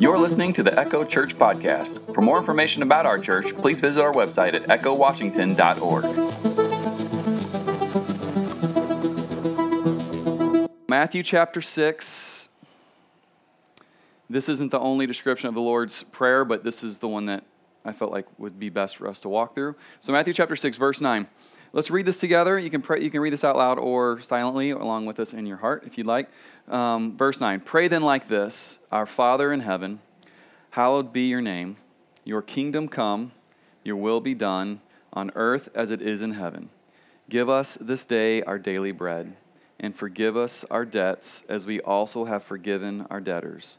You're listening to the Echo Church Podcast. For more information about our church, please visit our website at echowashington.org. Matthew chapter 6. This isn't the only description of the Lord's Prayer, but this is the one that I felt like would be best for us to walk through. So, Matthew chapter 6, verse 9. Let's read this together. You can, pray, you can read this out loud or silently along with us in your heart if you'd like. Um, verse 9 Pray then like this Our Father in heaven, hallowed be your name. Your kingdom come, your will be done on earth as it is in heaven. Give us this day our daily bread, and forgive us our debts as we also have forgiven our debtors.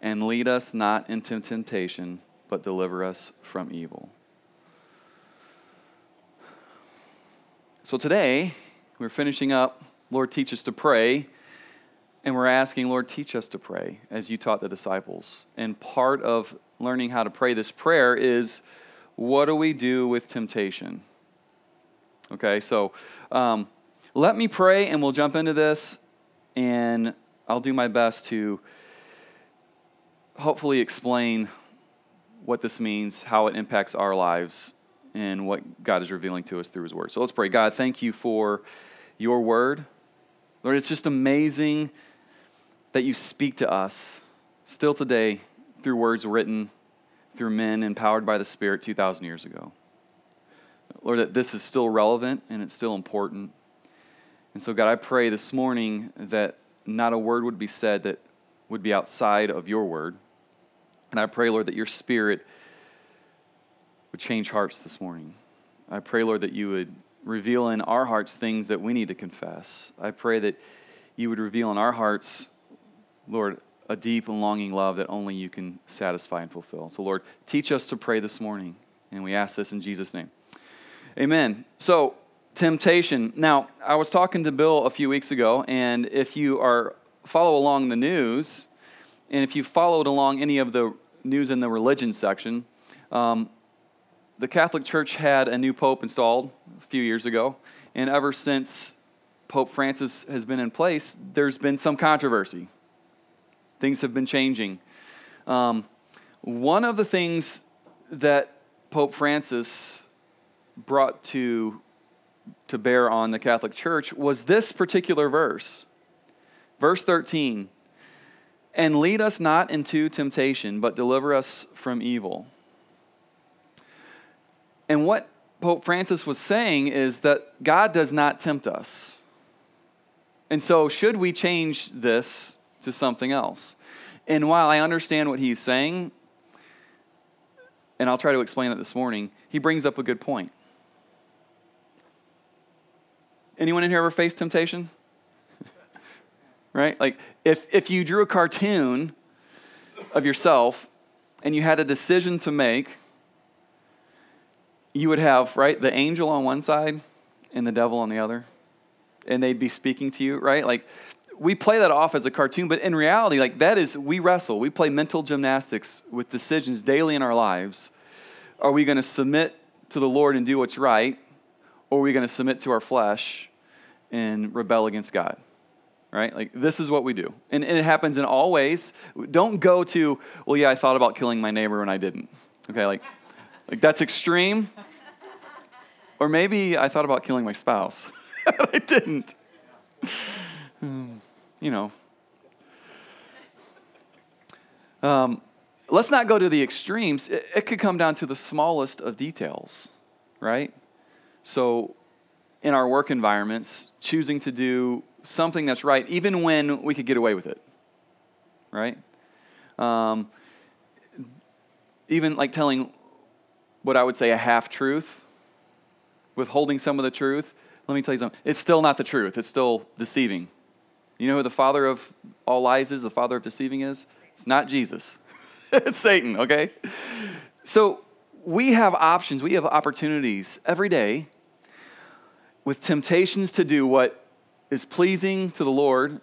And lead us not into temptation, but deliver us from evil. So today, we're finishing up, Lord, teach us to pray. And we're asking, Lord, teach us to pray as you taught the disciples. And part of learning how to pray this prayer is what do we do with temptation? Okay, so um, let me pray and we'll jump into this. And I'll do my best to hopefully explain what this means, how it impacts our lives, and what God is revealing to us through His Word. So let's pray. God, thank you for your Word. Lord, it's just amazing that you speak to us still today through words written through men empowered by the Spirit 2,000 years ago. Lord, that this is still relevant and it's still important. And so, God, I pray this morning that not a word would be said that would be outside of your word. And I pray, Lord, that your Spirit would change hearts this morning. I pray, Lord, that you would reveal in our hearts things that we need to confess. I pray that you would reveal in our hearts, Lord, a deep and longing love that only you can satisfy and fulfill. So, Lord, teach us to pray this morning. And we ask this in Jesus' name. Amen. So, temptation. Now, I was talking to Bill a few weeks ago, and if you are follow along the news, and if you followed along any of the news in the religion section, um, the Catholic Church had a new pope installed a few years ago, and ever since Pope Francis has been in place, there's been some controversy. Things have been changing. Um, one of the things that Pope Francis brought to, to bear on the Catholic Church was this particular verse. Verse 13 And lead us not into temptation, but deliver us from evil. And what Pope Francis was saying is that God does not tempt us. And so, should we change this to something else? And while I understand what he's saying, and I'll try to explain it this morning, he brings up a good point. Anyone in here ever faced temptation? right? Like, if, if you drew a cartoon of yourself and you had a decision to make, you would have, right, the angel on one side and the devil on the other, and they'd be speaking to you, right? Like, we play that off as a cartoon, but in reality, like, that is, we wrestle. We play mental gymnastics with decisions daily in our lives. Are we going to submit to the Lord and do what's right, or are we going to submit to our flesh and rebel against God? Right? Like, this is what we do. And, and it happens in all ways. Don't go to, well, yeah, I thought about killing my neighbor and I didn't. Okay, like, like, that's extreme. Or maybe I thought about killing my spouse. I didn't. you know. Um, let's not go to the extremes. It, it could come down to the smallest of details, right? So, in our work environments, choosing to do something that's right, even when we could get away with it, right? Um, even like telling what I would say a half truth, withholding some of the truth, let me tell you something. It's still not the truth, it's still deceiving. You know who the father of all lies is, the father of deceiving is? It's not Jesus, it's Satan, okay? So we have options, we have opportunities every day with temptations to do what is pleasing to the Lord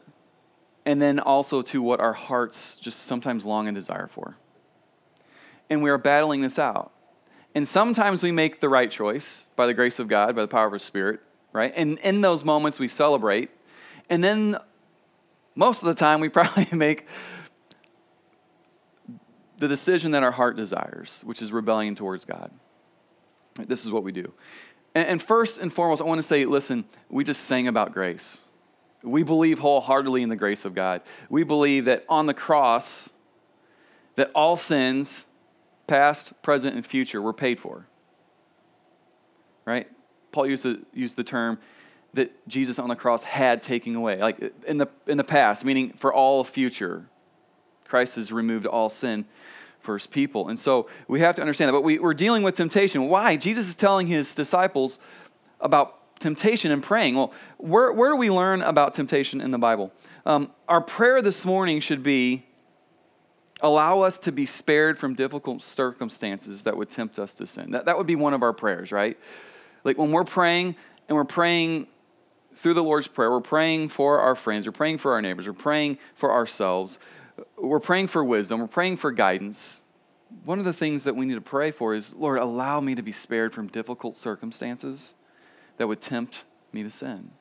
and then also to what our hearts just sometimes long and desire for. And we are battling this out. And sometimes we make the right choice by the grace of God, by the power of His Spirit, right? And in those moments we celebrate. And then most of the time we probably make the decision that our heart desires, which is rebellion towards God. This is what we do. And, first and foremost, I want to say listen, we just sang about grace. We believe wholeheartedly in the grace of God. We believe that on the cross, that all sins, past, present, and future, were paid for. Right? Paul used the, used the term that Jesus on the cross had taken away. Like in the, in the past, meaning for all future, Christ has removed all sin for his people. And so we have to understand that. But we, we're dealing with temptation. Why? Jesus is telling his disciples about temptation and praying. Well, where, where do we learn about temptation in the Bible? Um, our prayer this morning should be allow us to be spared from difficult circumstances that would tempt us to sin. That, that would be one of our prayers, right? Like when we're praying and we're praying through the Lord's Prayer, we're praying for our friends, we're praying for our neighbors, we're praying for ourselves, we're praying for wisdom, we're praying for guidance. One of the things that we need to pray for is, Lord, allow me to be spared from difficult circumstances that would tempt me to sin.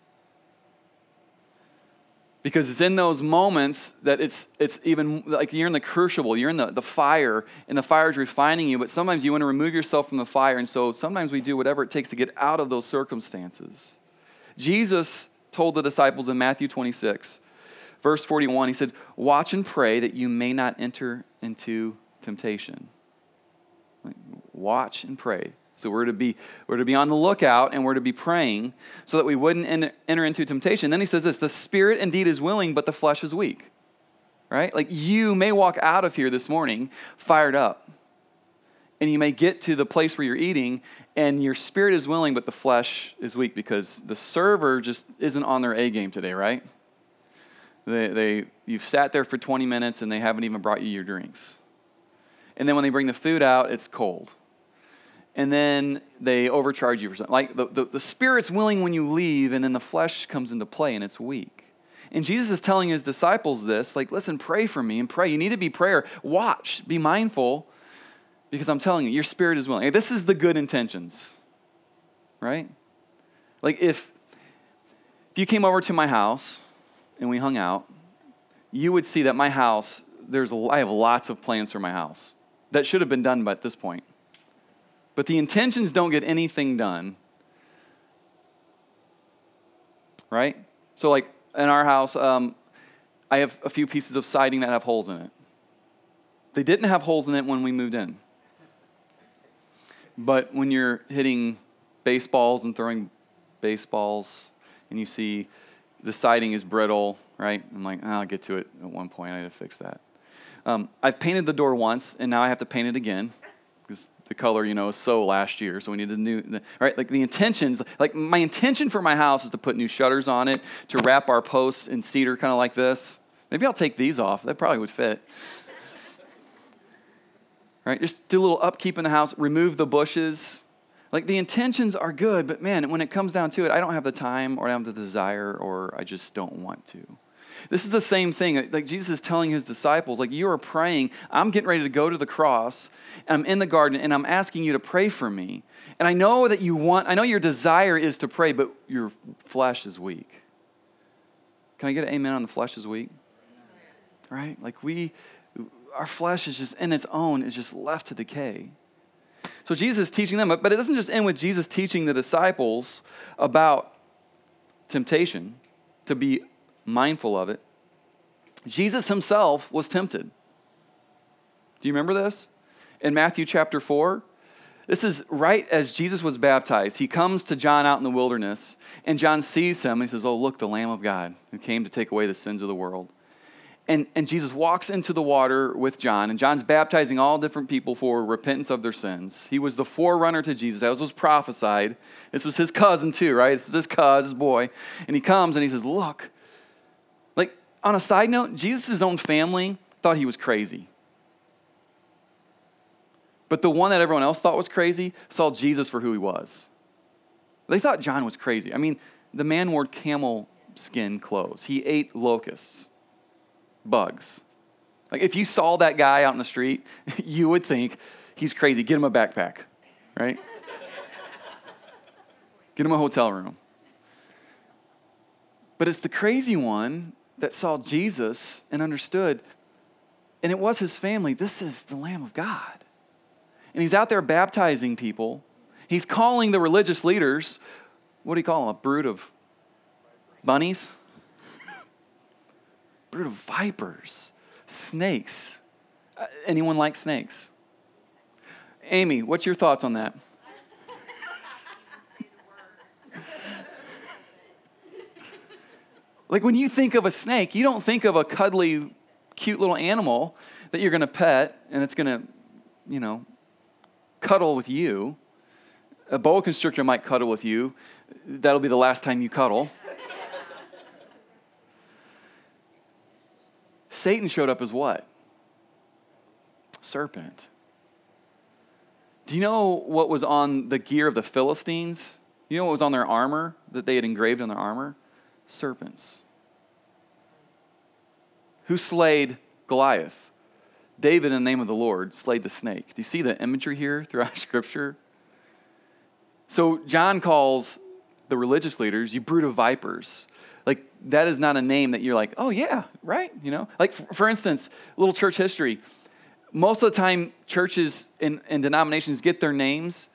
Because it's in those moments that it's, it's even like you're in the crucible, you're in the, the fire, and the fire is refining you, but sometimes you want to remove yourself from the fire, and so sometimes we do whatever it takes to get out of those circumstances. Jesus told the disciples in Matthew 26, verse 41, he said, Watch and pray that you may not enter into temptation. Watch and pray. So we're to be we're to be on the lookout and we're to be praying so that we wouldn't enter into temptation. Then he says this, the spirit indeed is willing but the flesh is weak. Right? Like you may walk out of here this morning fired up. And you may get to the place where you're eating and your spirit is willing but the flesh is weak because the server just isn't on their A game today, right? They, they, you've sat there for 20 minutes and they haven't even brought you your drinks. And then when they bring the food out, it's cold and then they overcharge you for something. Like the, the, the, spirit's willing when you leave, and then the flesh comes into play and it's weak. And Jesus is telling his disciples this like, listen, pray for me and pray. You need to be prayer. Watch, be mindful, because I'm telling you, your spirit is willing. Like, this is the good intentions, right? Like, if, if you came over to my house and we hung out, you would see that my house, there's, I have lots of plans for my house that should have been done by at this point but the intentions don't get anything done. Right? So, like in our house, um, I have a few pieces of siding that have holes in it. They didn't have holes in it when we moved in. But when you're hitting baseballs and throwing baseballs, and you see the siding is brittle, right? I'm like, oh, I'll get to it at one point. I need to fix that. Um, I've painted the door once, and now I have to paint it again the color, you know, so last year. So we need a new, right? Like the intentions, like my intention for my house is to put new shutters on it, to wrap our posts in cedar kind of like this. Maybe I'll take these off. That probably would fit. right? Just do a little upkeep in the house, remove the bushes. Like the intentions are good, but man, when it comes down to it, I don't have the time or I don't have the desire or I just don't want to. This is the same thing. Like Jesus is telling his disciples, like you are praying, I'm getting ready to go to the cross, I'm in the garden, and I'm asking you to pray for me. And I know that you want, I know your desire is to pray, but your flesh is weak. Can I get an amen on the flesh is weak? Right? Like we, our flesh is just in its own, is just left to decay. So Jesus is teaching them, but it doesn't just end with Jesus teaching the disciples about temptation to be mindful of it. Jesus himself was tempted. Do you remember this? In Matthew chapter 4, this is right as Jesus was baptized. He comes to John out in the wilderness, and John sees him and he says, Oh, look, the Lamb of God who came to take away the sins of the world. And, and Jesus walks into the water with John, and John's baptizing all different people for repentance of their sins. He was the forerunner to Jesus, as was prophesied. This was his cousin, too, right? This is his cousin, his boy. And he comes and he says, Look, on a side note, Jesus' own family thought he was crazy. But the one that everyone else thought was crazy saw Jesus for who he was. They thought John was crazy. I mean, the man wore camel skin clothes, he ate locusts, bugs. Like, if you saw that guy out in the street, you would think he's crazy. Get him a backpack, right? Get him a hotel room. But it's the crazy one that saw Jesus and understood and it was his family. This is the Lamb of God. And he's out there baptizing people. He's calling the religious leaders, what do you call them? A brood of bunnies? brood of vipers, snakes. Uh, anyone like snakes? Amy, what's your thoughts on that? Like when you think of a snake, you don't think of a cuddly, cute little animal that you're going to pet and it's going to, you know, cuddle with you. A boa constrictor might cuddle with you. That'll be the last time you cuddle. Satan showed up as what? Serpent. Do you know what was on the gear of the Philistines? You know what was on their armor that they had engraved on their armor? Serpents. Who slayed Goliath? David, in the name of the Lord, slayed the snake. Do you see the imagery here throughout Scripture? So, John calls the religious leaders, you brood of vipers. Like, that is not a name that you're like, oh, yeah, right? You know? Like, for instance, little church history. Most of the time, churches and, and denominations get their names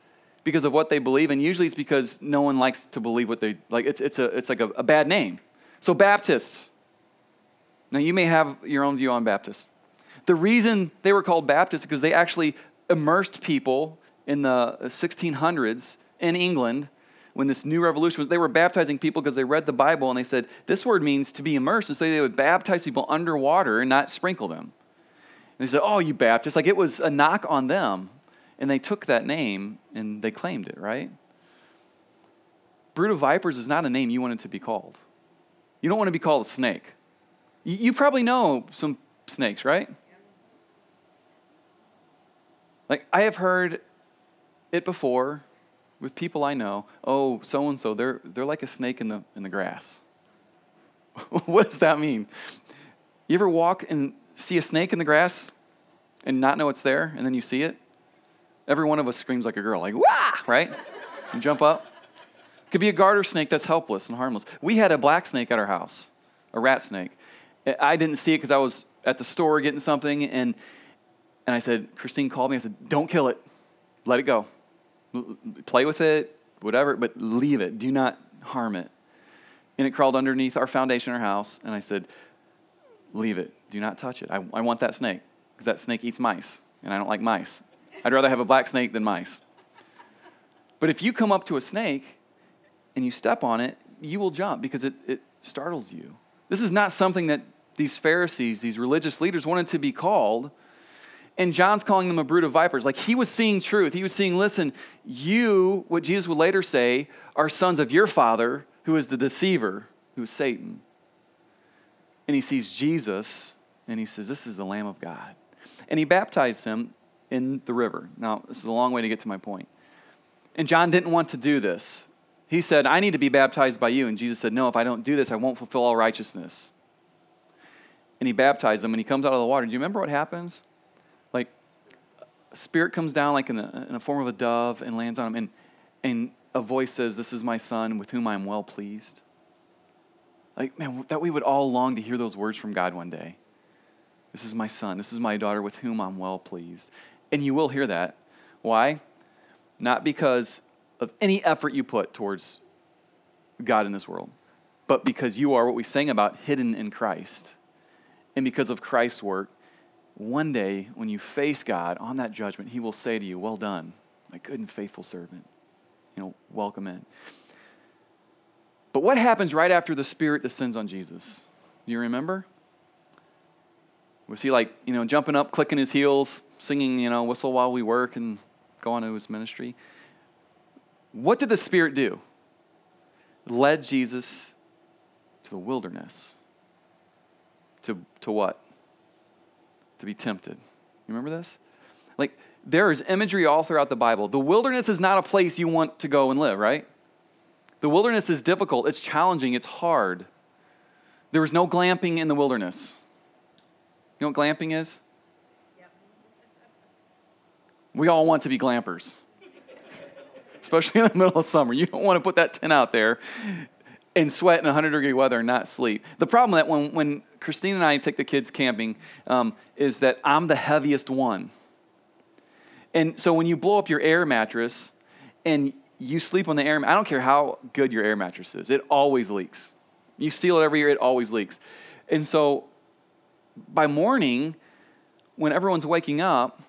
because of what they believe, and usually it's because no one likes to believe what they like. It's, it's, a, it's like a, a bad name. So, Baptists. Now, you may have your own view on Baptists. The reason they were called Baptists is because they actually immersed people in the 1600s in England when this new revolution was. They were baptizing people because they read the Bible and they said, this word means to be immersed. And so they would baptize people underwater and not sprinkle them. And they said, oh, you Baptists. Like it was a knock on them. And they took that name and they claimed it, right? Brood of vipers is not a name you wanted to be called. You don't want to be called a snake. You, you probably know some snakes, right? Like, I have heard it before with people I know. Oh, so and so, they're they're like a snake in the in the grass. what does that mean? You ever walk and see a snake in the grass and not know it's there, and then you see it? Every one of us screams like a girl, like wah, right? and jump up. It could be a garter snake that's helpless and harmless. We had a black snake at our house, a rat snake. I didn't see it because I was at the store getting something, and and I said, Christine called me. I said, don't kill it. Let it go. Play with it, whatever, but leave it. Do not harm it. And it crawled underneath our foundation our house. And I said, leave it. Do not touch it. I, I want that snake because that snake eats mice. And I don't like mice. I'd rather have a black snake than mice. But if you come up to a snake and you step on it, you will jump because it, it startles you. This is not something that these Pharisees, these religious leaders wanted to be called and John's calling them a brood of vipers. Like he was seeing truth. He was seeing, listen, you, what Jesus would later say, are sons of your father, who is the deceiver, who is Satan. And he sees Jesus, and he says, This is the Lamb of God. And he baptized him in the river. Now, this is a long way to get to my point. And John didn't want to do this. He said, I need to be baptized by you. And Jesus said, No, if I don't do this, I won't fulfill all righteousness. And he baptized him, and he comes out of the water. Do you remember what happens? Like, a spirit comes down like in the, in form of a dove and lands on him, and, and a voice says, This is my son with whom I'm well pleased. Like, man, that we would all long to hear those words from God one day. This is my son. This is my daughter with whom I'm well pleased. And you will hear that. Why? Not because of any effort you put towards God in this world, but because you are what we sang about, hidden in Christ. And because of Christ's work one day when you face God on that judgment, He will say to you, Well done, my good and faithful servant. You know, welcome in. But what happens right after the Spirit descends on Jesus? Do you remember? Was he like, you know, jumping up, clicking his heels, singing, you know, whistle while we work and go on to his ministry? What did the Spirit do? led Jesus to the wilderness. To, to what? to be tempted. You remember this? Like, there is imagery all throughout the Bible. The wilderness is not a place you want to go and live, right? The wilderness is difficult, it's challenging, it's hard. There was no glamping in the wilderness. You know what glamping is? We all want to be glampers, especially in the middle of summer. You don't want to put that tent out there. and sweat in 100 degree weather and not sleep. The problem that when, when Christine and I take the kids camping um, is that I'm the heaviest one. And so when you blow up your air mattress and you sleep on the air, I don't care how good your air mattress is, it always leaks. You steal it every year, it always leaks. And so by morning, when everyone's waking up,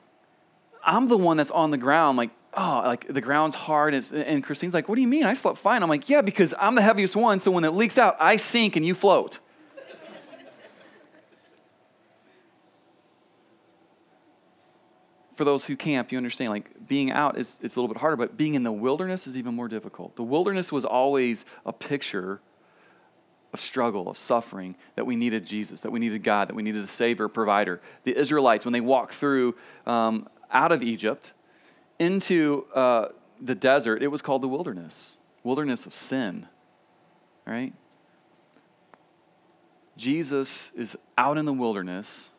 I'm the one that's on the ground, like, oh, like the ground's hard. And, and, Christine's like, what do you mean? I slept fine. I'm like, yeah, because I'm the heaviest one. So when it leaks out, I sink and you float. For those who camp, you understand, like being out is it's a little bit harder, but being in the wilderness is even more difficult. The wilderness was always a picture of struggle, of suffering, that we needed Jesus, that we needed God, that we needed a Savior, provider. The Israelites, when they walked through um, out of Egypt, into uh, the desert, it was called the wilderness, wilderness of sin, right? Jesus is out in the wilderness.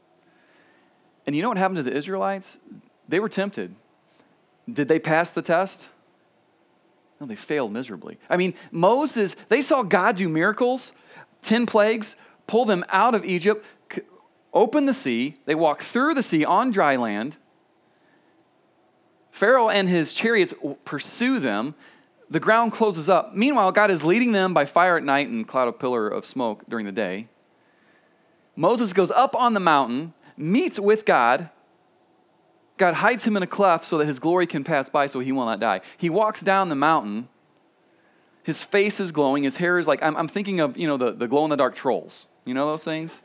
And you know what happened to the Israelites? They were tempted. Did they pass the test? No, they failed miserably. I mean, Moses, they saw God do miracles, 10 plagues, pull them out of Egypt, open the sea. They walk through the sea on dry land. Pharaoh and his chariots pursue them. The ground closes up. Meanwhile, God is leading them by fire at night and cloud of pillar of smoke during the day. Moses goes up on the mountain, meets with God. God hides him in a cleft so that his glory can pass by so he will not die. He walks down the mountain. His face is glowing. His hair is like, I'm, I'm thinking of, you know, the, the glow in the dark trolls. You know those things?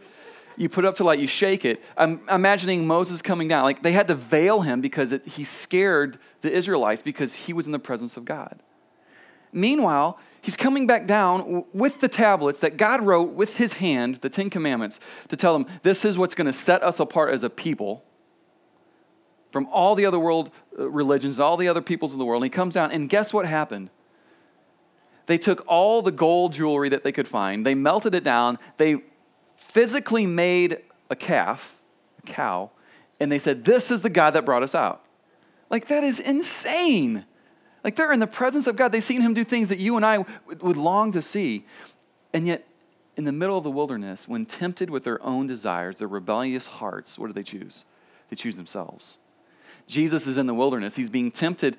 You put up to light, you shake it. I'm imagining Moses coming down. Like they had to veil him because it, he scared the Israelites because he was in the presence of God. Meanwhile, he's coming back down with the tablets that God wrote with his hand, the Ten Commandments, to tell them this is what's going to set us apart as a people from all the other world uh, religions, all the other peoples of the world. And he comes down, and guess what happened? They took all the gold jewelry that they could find, they melted it down, they physically made a calf, a cow, and they said, This is the God that brought us out. Like, that is insane. Like, they're in the presence of God. They've seen him do things that you and I would long to see. And yet, in the middle of the wilderness, when tempted with their own desires, their rebellious hearts, what do they choose? They choose themselves. Jesus is in the wilderness. He's being tempted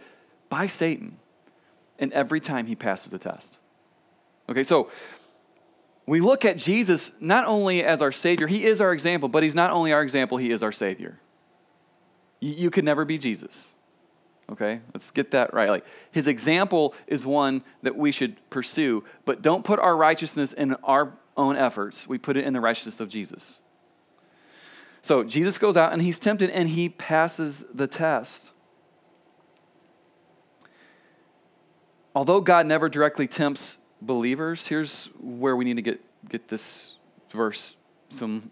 by Satan. And every time he passes the test. Okay, so we look at Jesus not only as our Savior, He is our example, but He's not only our example, He is our Savior. You, you could never be Jesus. Okay? Let's get that right. Like his example is one that we should pursue, but don't put our righteousness in our own efforts. We put it in the righteousness of Jesus. So Jesus goes out and he's tempted and he passes the test. Although God never directly tempts believers, here's where we need to get, get this verse some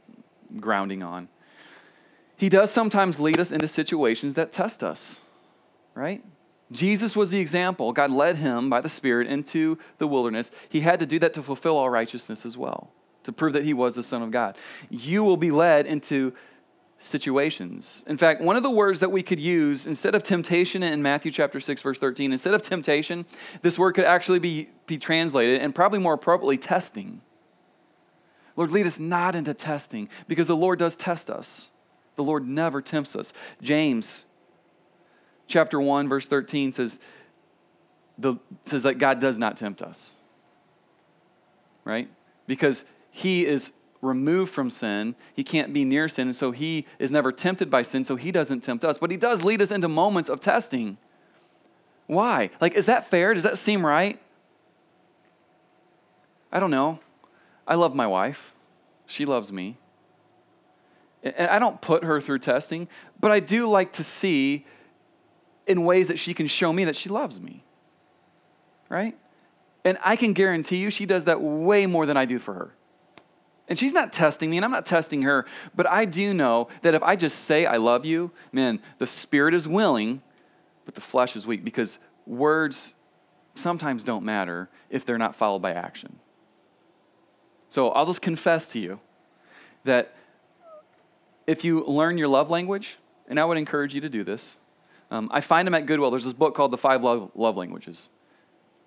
grounding on. He does sometimes lead us into situations that test us, right? Jesus was the example. God led him by the Spirit into the wilderness. He had to do that to fulfill all righteousness as well, to prove that he was the Son of God. You will be led into situations. In fact, one of the words that we could use instead of temptation in Matthew chapter 6 verse 13, instead of temptation, this word could actually be, be translated and probably more appropriately testing. Lord, lead us not into testing because the Lord does test us. The Lord never tempts us. James chapter 1 verse 13 says the, says that God does not tempt us. Right? Because he is removed from sin. He can't be near sin, and so he is never tempted by sin, so he doesn't tempt us. But he does lead us into moments of testing. Why? Like, is that fair? Does that seem right? I don't know. I love my wife, she loves me. And I don't put her through testing, but I do like to see in ways that she can show me that she loves me. Right? And I can guarantee you she does that way more than I do for her. And she's not testing me, and I'm not testing her, but I do know that if I just say I love you, man, the spirit is willing, but the flesh is weak because words sometimes don't matter if they're not followed by action. So I'll just confess to you that if you learn your love language, and I would encourage you to do this, um, I find them at Goodwill. There's this book called The Five Love, love Languages.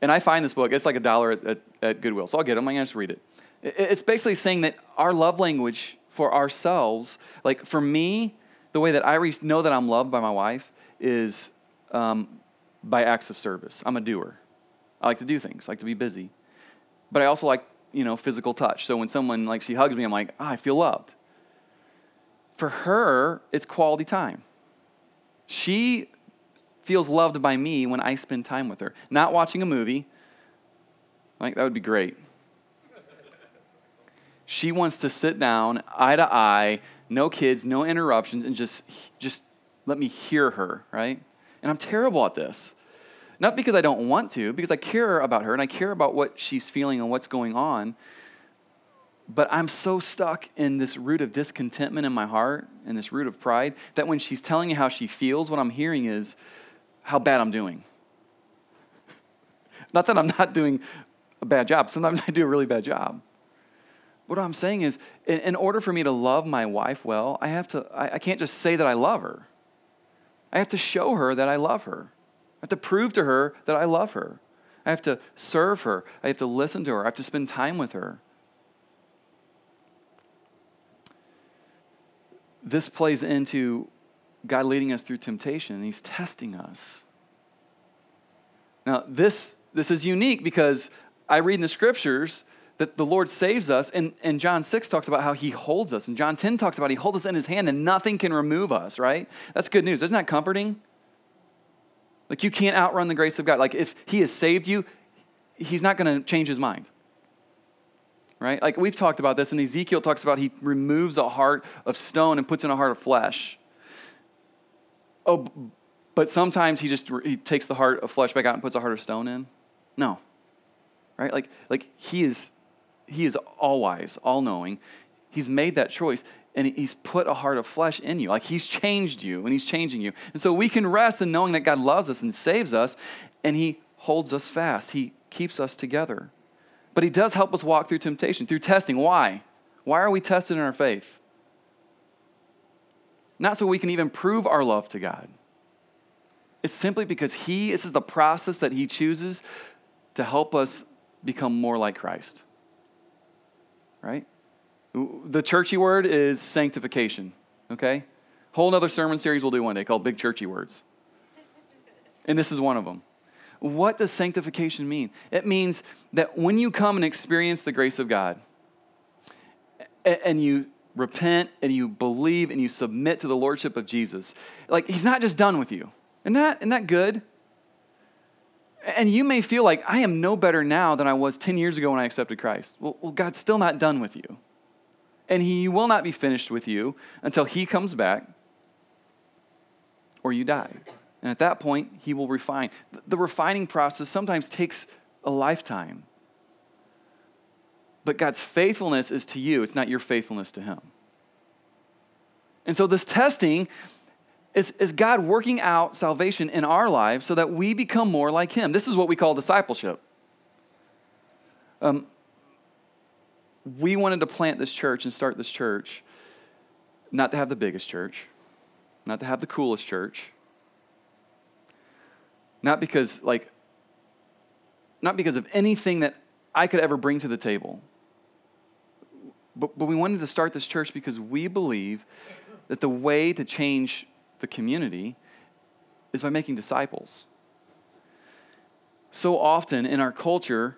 and I find this book, it's like a dollar at, at, at Goodwill, so I'll get it. I'm to just read it. It's basically saying that our love language for ourselves, like for me, the way that I know that I'm loved by my wife is um, by acts of service. I'm a doer. I like to do things, I like to be busy. But I also like, you know, physical touch. So when someone, like, she hugs me, I'm like, oh, I feel loved. For her, it's quality time. She feels loved by me when I spend time with her. Not watching a movie, like, that would be great. She wants to sit down, eye to eye, no kids, no interruptions, and just, just let me hear her, right? And I'm terrible at this. Not because I don't want to, because I care about her and I care about what she's feeling and what's going on. But I'm so stuck in this root of discontentment in my heart and this root of pride that when she's telling me how she feels, what I'm hearing is how bad I'm doing. Not that I'm not doing a bad job. Sometimes I do a really bad job. What I'm saying is, in, in order for me to love my wife well, I have to, I, I can't just say that I love her. I have to show her that I love her. I have to prove to her that I love her. I have to serve her. I have to listen to her. I have to spend time with her. This plays into God leading us through temptation, He's testing us. Now, this, this is unique because I read in the scriptures that the Lord saves us, and, and John 6 talks about how He holds us, and John 10 talks about He holds us in His hand and nothing can remove us, right? That's good news. Isn't that comforting? Like, you can't outrun the grace of God. Like, if He has saved you, He's not going to change His mind. Right? Like, we've talked about this, and Ezekiel talks about He removes a heart of stone and puts in a heart of flesh. Oh, but sometimes He just he takes the heart of flesh back out and puts a heart of stone in? No. Right? Like, like He is he is all wise, all knowing. He's made that choice and he's put a heart of flesh in you. Like he's changed you and he's changing you. And so we can rest in knowing that God loves us and saves us and he holds us fast. He keeps us together. But he does help us walk through temptation, through testing. Why? Why are we tested in our faith? Not so we can even prove our love to God. It's simply because he, this is the process that he chooses to help us become more like Christ right? The churchy word is sanctification, okay? Whole another sermon series we'll do one day called Big Churchy Words. And this is one of them. What does sanctification mean? It means that when you come and experience the grace of God, and you repent and you believe and you submit to the lordship of Jesus, like he's not just done with you. Isn't that, isn't that good? And you may feel like, I am no better now than I was 10 years ago when I accepted Christ. Well, well, God's still not done with you. And He will not be finished with you until He comes back or you die. And at that point, He will refine. The refining process sometimes takes a lifetime. But God's faithfulness is to you, it's not your faithfulness to Him. And so, this testing is, is God working out salvation in our lives so that we become more like Him. This is what we call discipleship. Um, we wanted to plant this church and start this church, not to have the biggest church, not to have the coolest church, not because, like, not because of anything that I could ever bring to the table. But, but we wanted to start this church because we believe that the way to change the community is by making disciples. So often in our culture,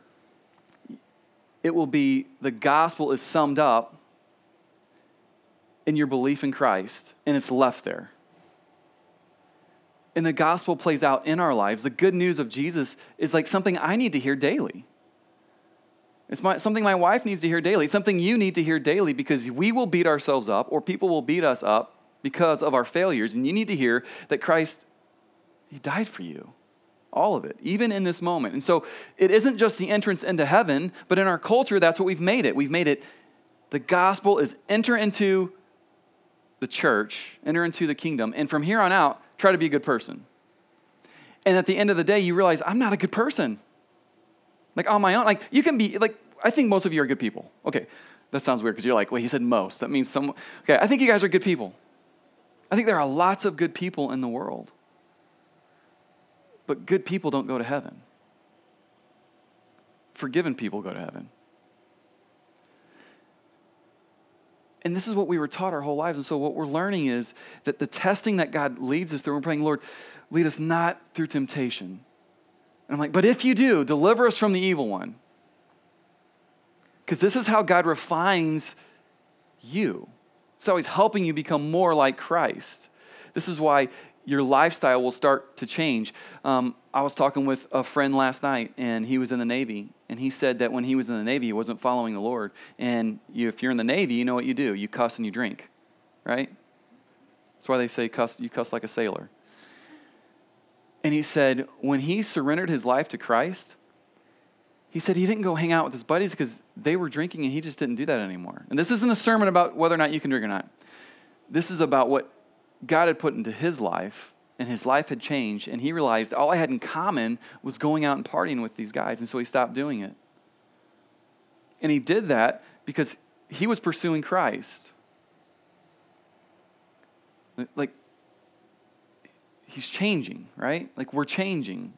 it will be the gospel is summed up in your belief in Christ, and it's left there. And the gospel plays out in our lives. The good news of Jesus is like something I need to hear daily. It's my, something my wife needs to hear daily. Something you need to hear daily because we will beat ourselves up or people will beat us up because of our failures. And you need to hear that Christ, He died for you. All of it, even in this moment. And so it isn't just the entrance into heaven, but in our culture, that's what we've made it. We've made it the gospel is enter into the church, enter into the kingdom, and from here on out, try to be a good person. And at the end of the day, you realize, I'm not a good person. Like on my own, like you can be, like, I think most of you are good people. Okay, that sounds weird because you're like, well, he said most. That means some, okay, I think you guys are good people. I think there are lots of good people in the world. But good people don't go to heaven. forgiven people go to heaven. And this is what we were taught our whole lives. And so, what we're learning is that the testing that God leads us through, we're praying, Lord, lead us not through temptation. And I'm like, but if you do, deliver us from the evil one. Because this is how God refines you. So, always helping you become more like Christ. This is why your lifestyle will start to change. Um, I was talking with a friend last night, and he was in the Navy, and he said that when he was in the Navy, he wasn't following the Lord. And you, if you're in the Navy, you know what you do you cuss and you drink, right? That's why they say cuss, you cuss like a sailor. And he said when he surrendered his life to Christ, he said he didn't go hang out with his buddies because they were drinking and he just didn't do that anymore. And this isn't a sermon about whether or not you can drink or not. This is about what God had put into his life, and his life had changed, and he realized all I had in common was going out and partying with these guys, and so he stopped doing it. And he did that because he was pursuing Christ. Like, he's changing, right? Like, we're changing.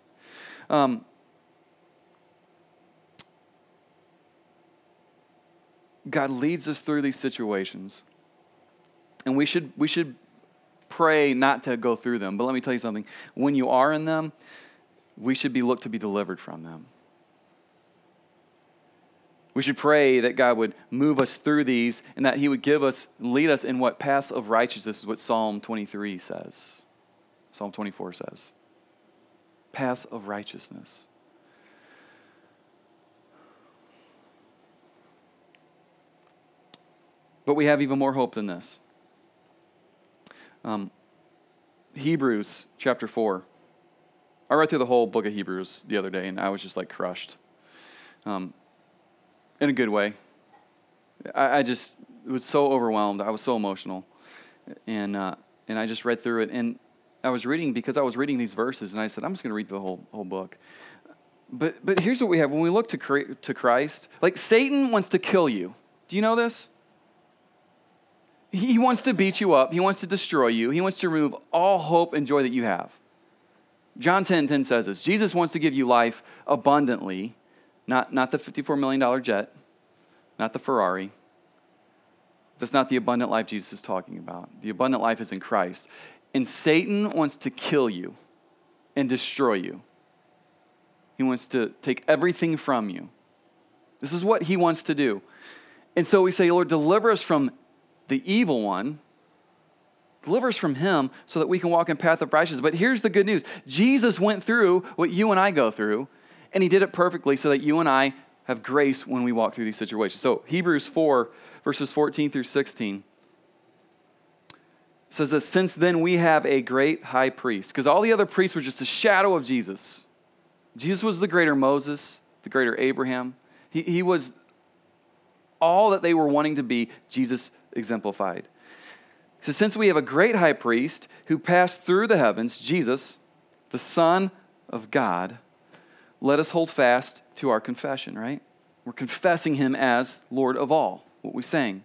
Um, God leads us through these situations. And we should, we should pray not to go through them. But let me tell you something. When you are in them, we should be looked to be delivered from them. We should pray that God would move us through these and that He would give us, lead us in what paths of righteousness is what Psalm 23 says. Psalm 24 says. Paths of righteousness. But we have even more hope than this. Um, Hebrews chapter 4. I read through the whole book of Hebrews the other day, and I was just like crushed. Um, in a good way. I, I, just was so overwhelmed. I was so emotional. And, uh, and I just read through it. And I was reading because I was reading these verses, and I said, I'm just going to read the whole, whole book. But, but here's what we have when we look to, to Christ like, Satan wants to kill you. Do you know this? He wants to beat you up. He wants to destroy you. He wants to remove all hope and joy that you have. John 10 10 says this Jesus wants to give you life abundantly, not, not the $54 million jet, not the Ferrari. That's not the abundant life Jesus is talking about. The abundant life is in Christ. And Satan wants to kill you and destroy you. He wants to take everything from you. This is what he wants to do. And so we say, Lord, deliver us from the evil one, delivers from him so that we can walk in path of righteousness. But here's the good news. Jesus went through what you and I go through, and he did it perfectly so that you and I have grace when we walk through these situations. So Hebrews 4, verses 14 through 16 says that since then we have a great high priest, because all the other priests were just a shadow of Jesus. Jesus was the greater Moses, the greater Abraham. He, he was all that they were wanting to be. Jesus exemplified. So, since we have a great high priest who passed through the heavens, Jesus, the Son of God, let us hold fast to our confession, right? We're confessing him as Lord of all, what we sang.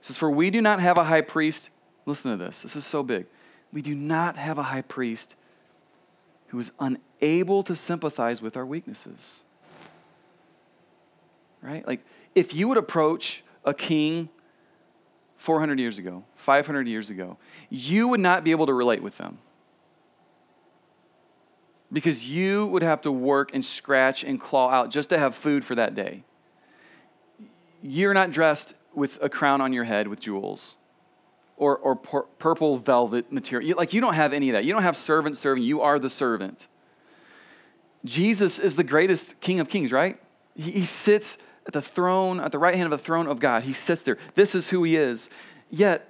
It says, For we do not have a high priest. Listen to this, this is so big. We do not have a high priest who is unable to sympathize with our weaknesses. Right? Like, if you would approach a king 400 years ago, 500 years ago, you would not be able to relate with them. Because you would have to work and scratch and claw out just to have food for that day. You're not dressed with a crown on your head with jewels or, or pur- purple velvet material. You, like, you don't have any of that. You don't have servant serving. You are the servant. Jesus is the greatest King of Kings, right? He, he sits at the throne, at the right hand of the throne of God. He sits there. This is who he is. Yet,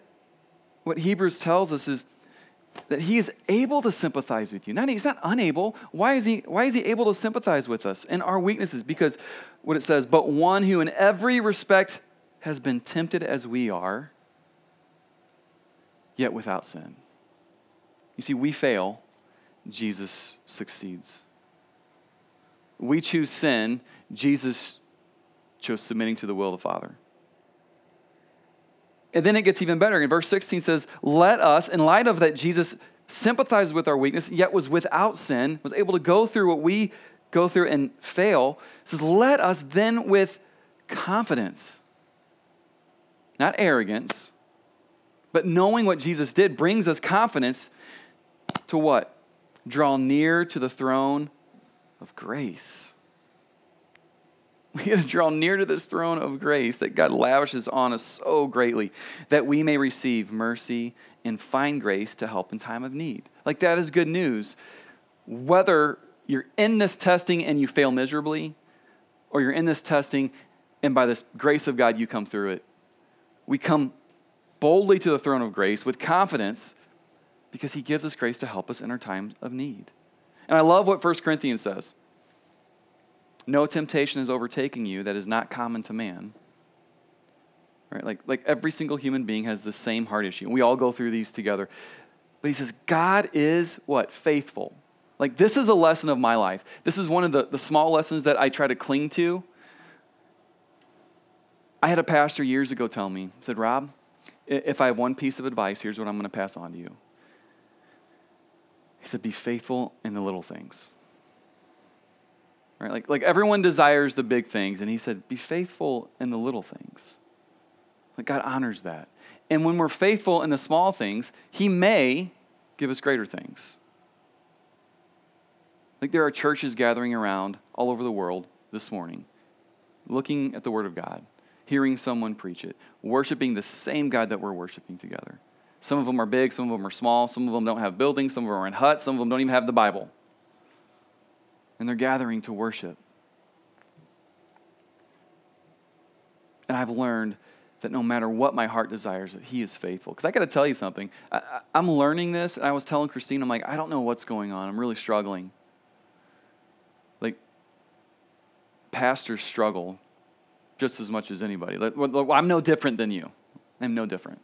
what Hebrews tells us is that he is able to sympathize with you. Not, he's not unable. Why is, he, why is he able to sympathize with us in our weaknesses? Because what it says, but one who in every respect has been tempted as we are, yet without sin. You see, we fail, Jesus succeeds. We choose sin, Jesus chose submitting to the will of the Father. And then it gets even better. In verse 16 says, Let us, in light of that Jesus sympathized with our weakness, yet was without sin, was able to go through what we go through and fail. Says, let us then with confidence, not arrogance, but knowing what Jesus did brings us confidence to what? Draw near to the throne of grace. We got to draw near to this throne of grace that God lavishes on us so greatly that we may receive mercy and find grace to help in time of need. Like, that is good news. Whether you're in this testing and you fail miserably, or you're in this testing and by the grace of God you come through it, we come boldly to the throne of grace with confidence because He gives us grace to help us in our times of need. And I love what 1 Corinthians says. No temptation is overtaking you that is not common to man. Right? Like, like every single human being has the same heart issue. We all go through these together. But he says, God is what? Faithful. Like, this is a lesson of my life. This is one of the, the small lessons that I try to cling to. I had a pastor years ago tell me, said, Rob, if I have one piece of advice, here's what I'm going to pass on to you. He said, be faithful in the little things. Right? Like, like everyone desires the big things, and he said, be faithful in the little things. Like God honors that. And when we're faithful in the small things, he may give us greater things. Like there are churches gathering around all over the world this morning, looking at the Word of God, hearing someone preach it, worshiping the same God that we're worshiping together. Some of them are big, some of them are small, some of them don't have buildings, some of them are in huts, some of them don't even have the Bible and they're gathering to worship. And I've learned that no matter what my heart desires, that He is faithful. Because I got to tell you something. I, am learning this, and I was telling Christine, I'm like, I don't know what's going on. I'm really struggling. Like, pastors struggle just as much as anybody. Like, I'm no different than you. I'm no different.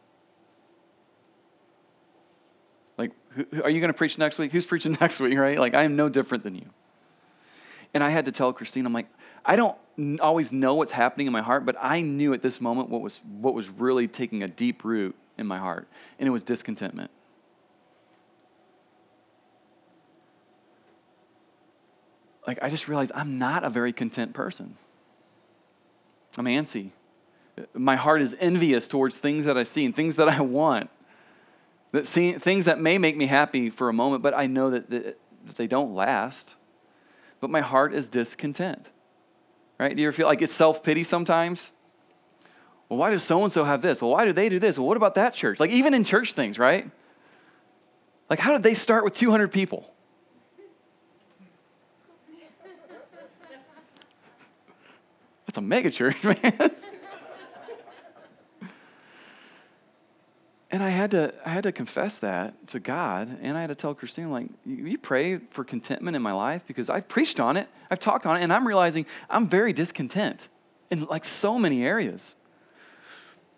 Like, who, are you going to preach next week? Who's preaching next week, right? Like, I am no different than you. And I had to tell Christine, I'm like, I don't always know what's happening in my heart, but I knew at this moment what was, what was really taking a deep root in my heart, and it was discontentment. Like, I just realized I'm not a very content person. I'm antsy. My heart is envious towards things that I see and things that I want. That see, things that may make me happy for a moment, but I know that, that they don't last but my heart is discontent. Right? Do you ever feel like it's self pity sometimes? Well, why does so and so have this? Well, why do they do this? Well, what about that church? Like, even in church things, right? Like, how did they start with 200 people? That's a mega church, man. And I had to I had to confess that to God, and I had to tell Christine, like, you pray for contentment in my life because I've preached on it, I've talked on it, and I'm realizing I'm very discontent in like so many areas.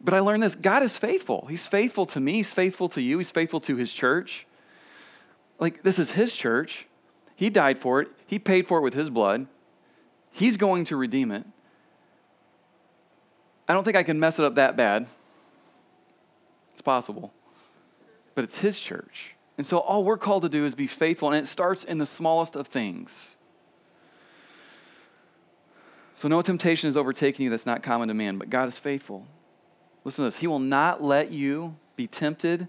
But I learned this: God is faithful. He's faithful to me. He's faithful to you. He's faithful to His church. Like this is His church. He died for it. He paid for it with His blood. He's going to redeem it. I don't think I can mess it up that bad. It's possible. But it's His church. And so all we're called to do is be faithful, and it starts in the smallest of things. So no temptation is overtaking you that's not common to man, but God is faithful. Listen to this He will not let you be tempted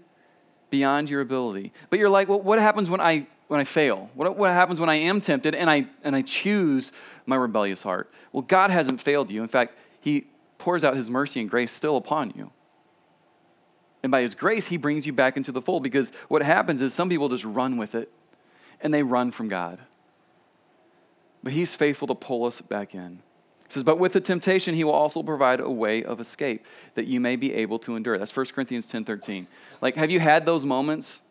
beyond your ability. But you're like, well, what happens when I when I fail? What, what happens when I am tempted and I and I choose my rebellious heart? Well, God hasn't failed you. In fact, He pours out His mercy and grace still upon you. And by His grace, He brings you back into the fold because what happens is some people just run with it and they run from God. But He's faithful to pull us back in. It says, But with the temptation, He will also provide a way of escape that you may be able to endure. That's 1 Corinthians 10 13. Like, have you had those moments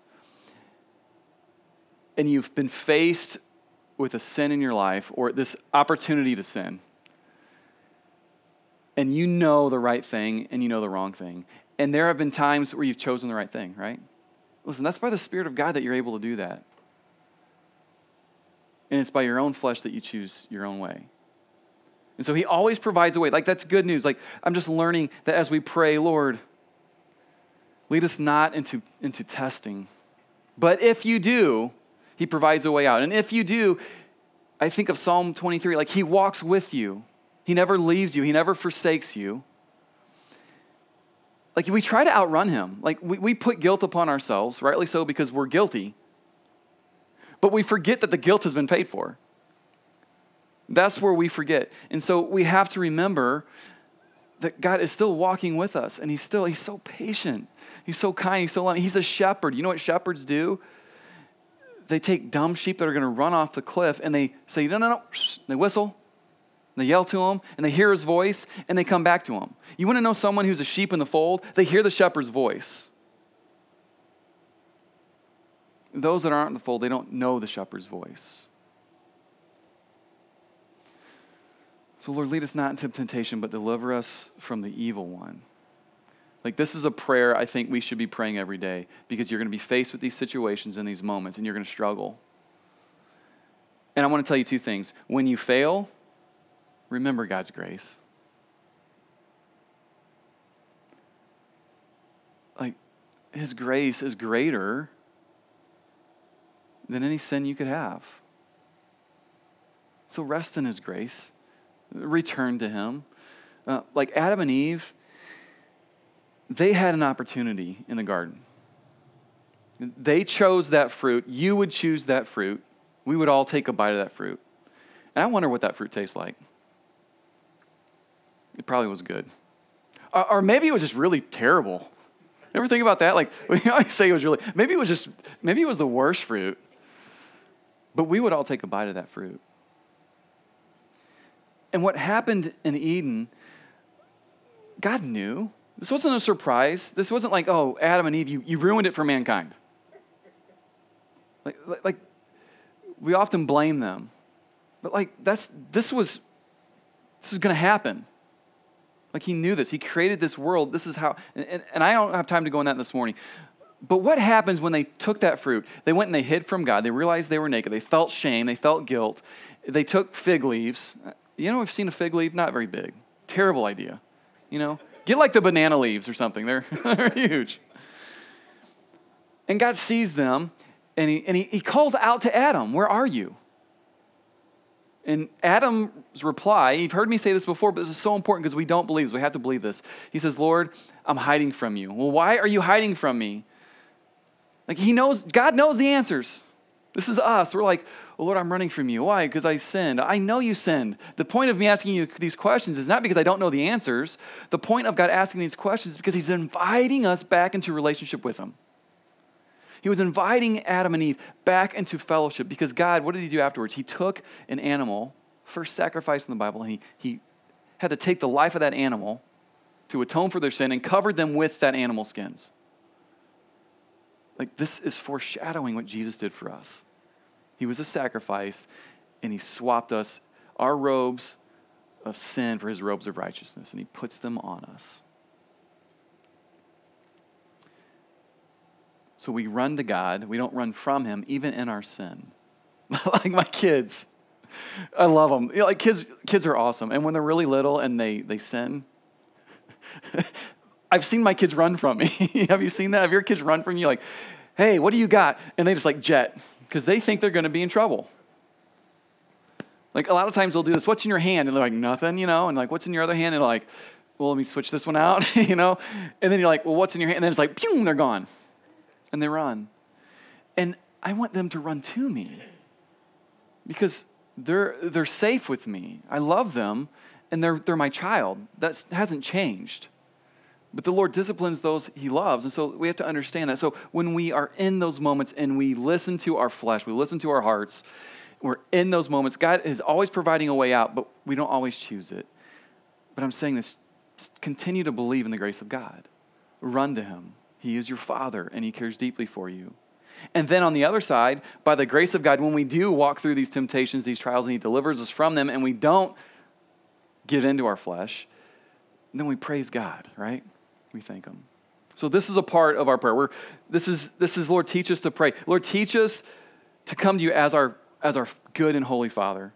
and you've been faced with a sin in your life or this opportunity to sin? and you know the right thing and you know the wrong thing. And there have been times where you've chosen the right thing, right? Listen, that's by the Spirit of God that you're able to do that. And it's by your own flesh that you choose your own way. And so he always provides a way. Like, that's good news. Like, I'm just learning that as we pray, Lord, lead us not into, into testing. But if you do, he provides a way out. And if you do, I think of Psalm 23 like, He walks with you, He never leaves you, He never forsakes you. Like, we try to outrun Him. Like, we, we put guilt upon ourselves, rightly so, because we're guilty. But we forget that the guilt has been paid for. That's where we forget. And so we have to remember that God is still walking with us and he's still he's so patient. He's so kind, he's so loving. He's a shepherd. You know what shepherds do? They take dumb sheep that are going to run off the cliff and they say, "No, no, no." They whistle. They yell to him and they hear his voice and they come back to him. You want to know someone who's a sheep in the fold? They hear the shepherd's voice. Those that aren't in the fold, they don't know the shepherd's voice. So, Lord, lead us not into temptation, but deliver us from the evil one. Like, this is a prayer I think we should be praying every day because you're going to be faced with these situations and these moments and you're going to struggle. And I want to tell you two things. When you fail, remember God's grace. Like, His grace is greater than any sin you could have. So rest in His grace return to him. Uh, like Adam and Eve, they had an opportunity in the garden. They chose that fruit. You would choose that fruit. We would all take a bite of that fruit. And I wonder what that fruit tastes like. It probably was good. Or, or maybe it was just really terrible. Ever think about that? Like, we always say it was really, maybe it was just, maybe it was the worst fruit. But we would all take a bite of that fruit. And what happened in Eden, God knew. This wasn't a surprise. This wasn't like, oh, Adam and Eve, you, you ruined it for mankind. Like, like, we often blame them. But like that's this was this was gonna happen. Like he knew this. He created this world. This is how and, and, I don't have time to go in that this morning. But what happens when they took that fruit? They went and they hid from God. They realized they were naked. They felt shame. They felt guilt. They took fig leaves. You know, I've seen a fig leaf, not very big. Terrible idea. You know, get like the banana leaves or something. They're, they're huge. And God sees them and, he, and he, he calls out to Adam, Where are you? And Adam's reply, you've heard me say this before, but this is so important because we don't believe this. We have to believe this. He says, Lord, I'm hiding from you. Well, why are you hiding from me? Like he knows, God knows the answers. This is us. We're like, oh, Lord, I'm running from you. Why? Because I sinned. I know you sinned. The point of me asking you these questions is not because I don't know the answers. The point of God asking these questions is because He's inviting us back into relationship with Him. He was inviting Adam and Eve back into fellowship because God, what did He do afterwards? He took an animal, first sacrifice in the Bible, and He, he had to take the life of that animal to atone for their sin and covered them with that animal skins. Like, this is foreshadowing what Jesus did for us. He was a sacrifice, and He swapped us, our robes of sin, for His robes of righteousness, and He puts them on us. So we run to God. We don't run from Him, even in our sin. like my kids. I love them. You know, like kids, kids are awesome. And when they're really little and they, they sin, I've seen my kids run from me. Have you seen that? Have your kids run from you like, hey, what do you got? And they just like jet because they think they're going to be in trouble. Like a lot of times they'll do this, what's in your hand? And they're like, nothing, you know? And like, what's in your other hand? And they're like, well, let me switch this one out, you know? And then you're like, well, what's in your hand? And then it's like, boom, they're gone. And they run. And I want them to run to me because they're, they're safe with me. I love them and they're, they're my child. That hasn't changed. But the Lord disciplines those he loves. And so we have to understand that. So when we are in those moments and we listen to our flesh, we listen to our hearts, we're in those moments. God is always providing a way out, but we don't always choose it. But I'm saying this continue to believe in the grace of God. Run to him. He is your father and he cares deeply for you. And then on the other side, by the grace of God, when we do walk through these temptations, these trials, and he delivers us from them, and we don't give into our flesh, then we praise God, right? we thank Him. So this is a part of our prayer. We're, this is this is Lord, teach us to pray. Lord, teach us to come to you as our as our good and holy Father.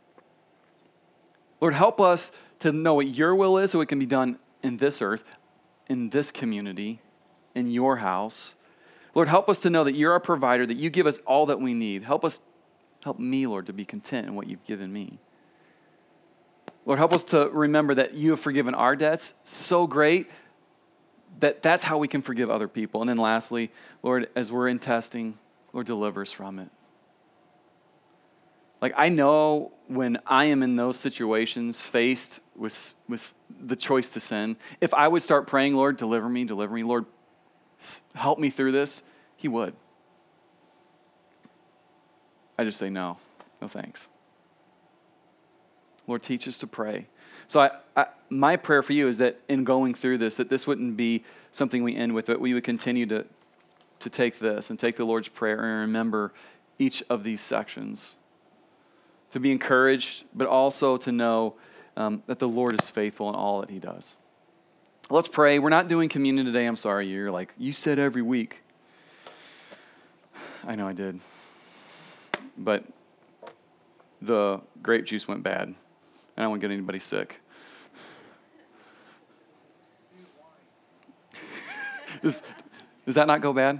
Lord, help us to know what your will is so it can be done in this earth, in this community, in your house. Lord, help us to know that you're our provider, that you give us all that we need. Help us Help me, Lord, to be content in what you've given me. Lord, help us to remember that you have forgiven our debts so great that that's how we can forgive other people. And then lastly, Lord, as we're in testing, Lord, deliver us from it. Like, I know when I am in those situations faced with, with the choice to sin, if I would start praying, Lord, deliver me, deliver me, Lord, help me through this, He would. I just say, no, no thanks. Lord, teach us to pray. So, I, I, my prayer for you is that in going through this, that this wouldn't be something we end with, but we would continue to, to take this and take the Lord's Prayer and remember each of these sections. To be encouraged, but also to know um, that the Lord is faithful in all that He does. Let's pray. We're not doing communion today. I'm sorry. You're like, you said every week. I know I did. But the grape juice went bad. and I want to get anybody sick. does, does that not go bad?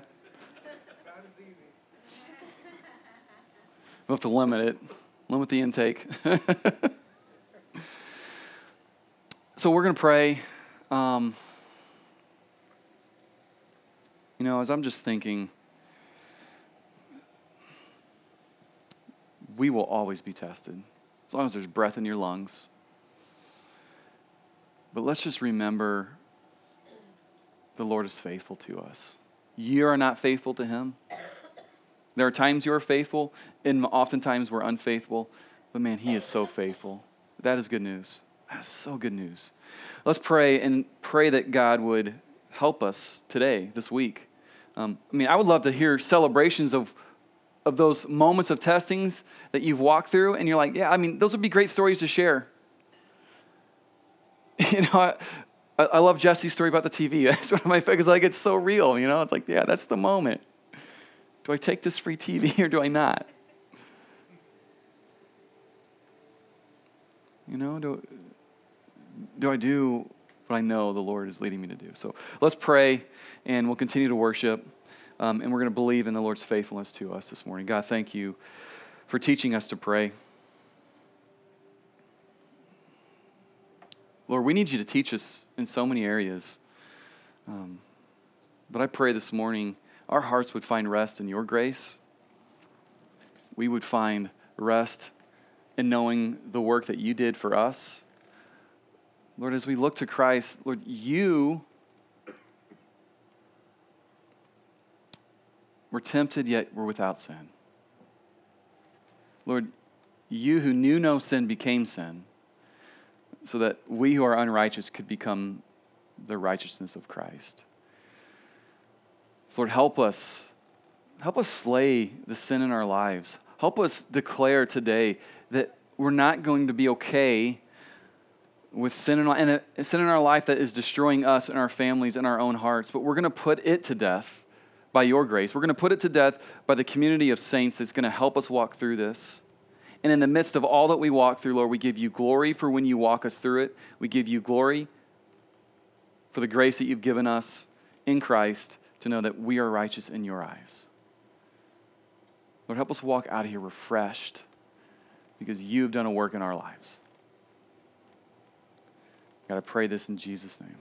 We'll have to limit it, limit the intake. so we're going to pray. Um, you know, as I'm just thinking, we will always be tested as long as there's breath in your lungs. But let's just remember the Lord is faithful to us. You are not faithful to Him. There are times you are faithful, and oftentimes we're unfaithful. But man, He is so faithful. That is good news. That is so good news. Let's pray and pray that God would help us today, this week. Um, I mean, I would love to hear celebrations of of those moments of testings that you've walked through, and you're like, yeah, I mean, those would be great stories to share. you know, I, I love Jesse's story about the TV. That's one of my favorites. Like, it's so real, you know? It's like, yeah, that's the moment. Do I take this free TV or do I not? You know, do, do I do what I know the Lord is leading me to do? So let's pray, and we'll continue to worship. Um, and we're going to believe in the Lord's faithfulness to us this morning. God, thank you for teaching us to pray. Lord, we need you to teach us in so many areas. Um, but I pray this morning our hearts would find rest in your grace. We would find rest in knowing the work that you did for us. Lord, as we look to Christ, Lord, you We're tempted, yet we're without sin. Lord, you who knew no sin became sin, so that we who are unrighteous could become the righteousness of Christ. So Lord, help us. Help us slay the sin in our lives. Help us declare today that we're not going to be okay with sin in, and a, sin in our life that is destroying us and our families and our own hearts, but we're going to put it to death by your grace. We're going to put it to death by the community of saints that's going to help us walk through this. And in the midst of all that we walk through, Lord, we give you glory for when you walk us through it. We give you glory for the grace that you've given us in Christ to know that we are righteous in your eyes. Lord, help us walk out of here refreshed because you've done a work in our lives. God, I pray this in Jesus' name.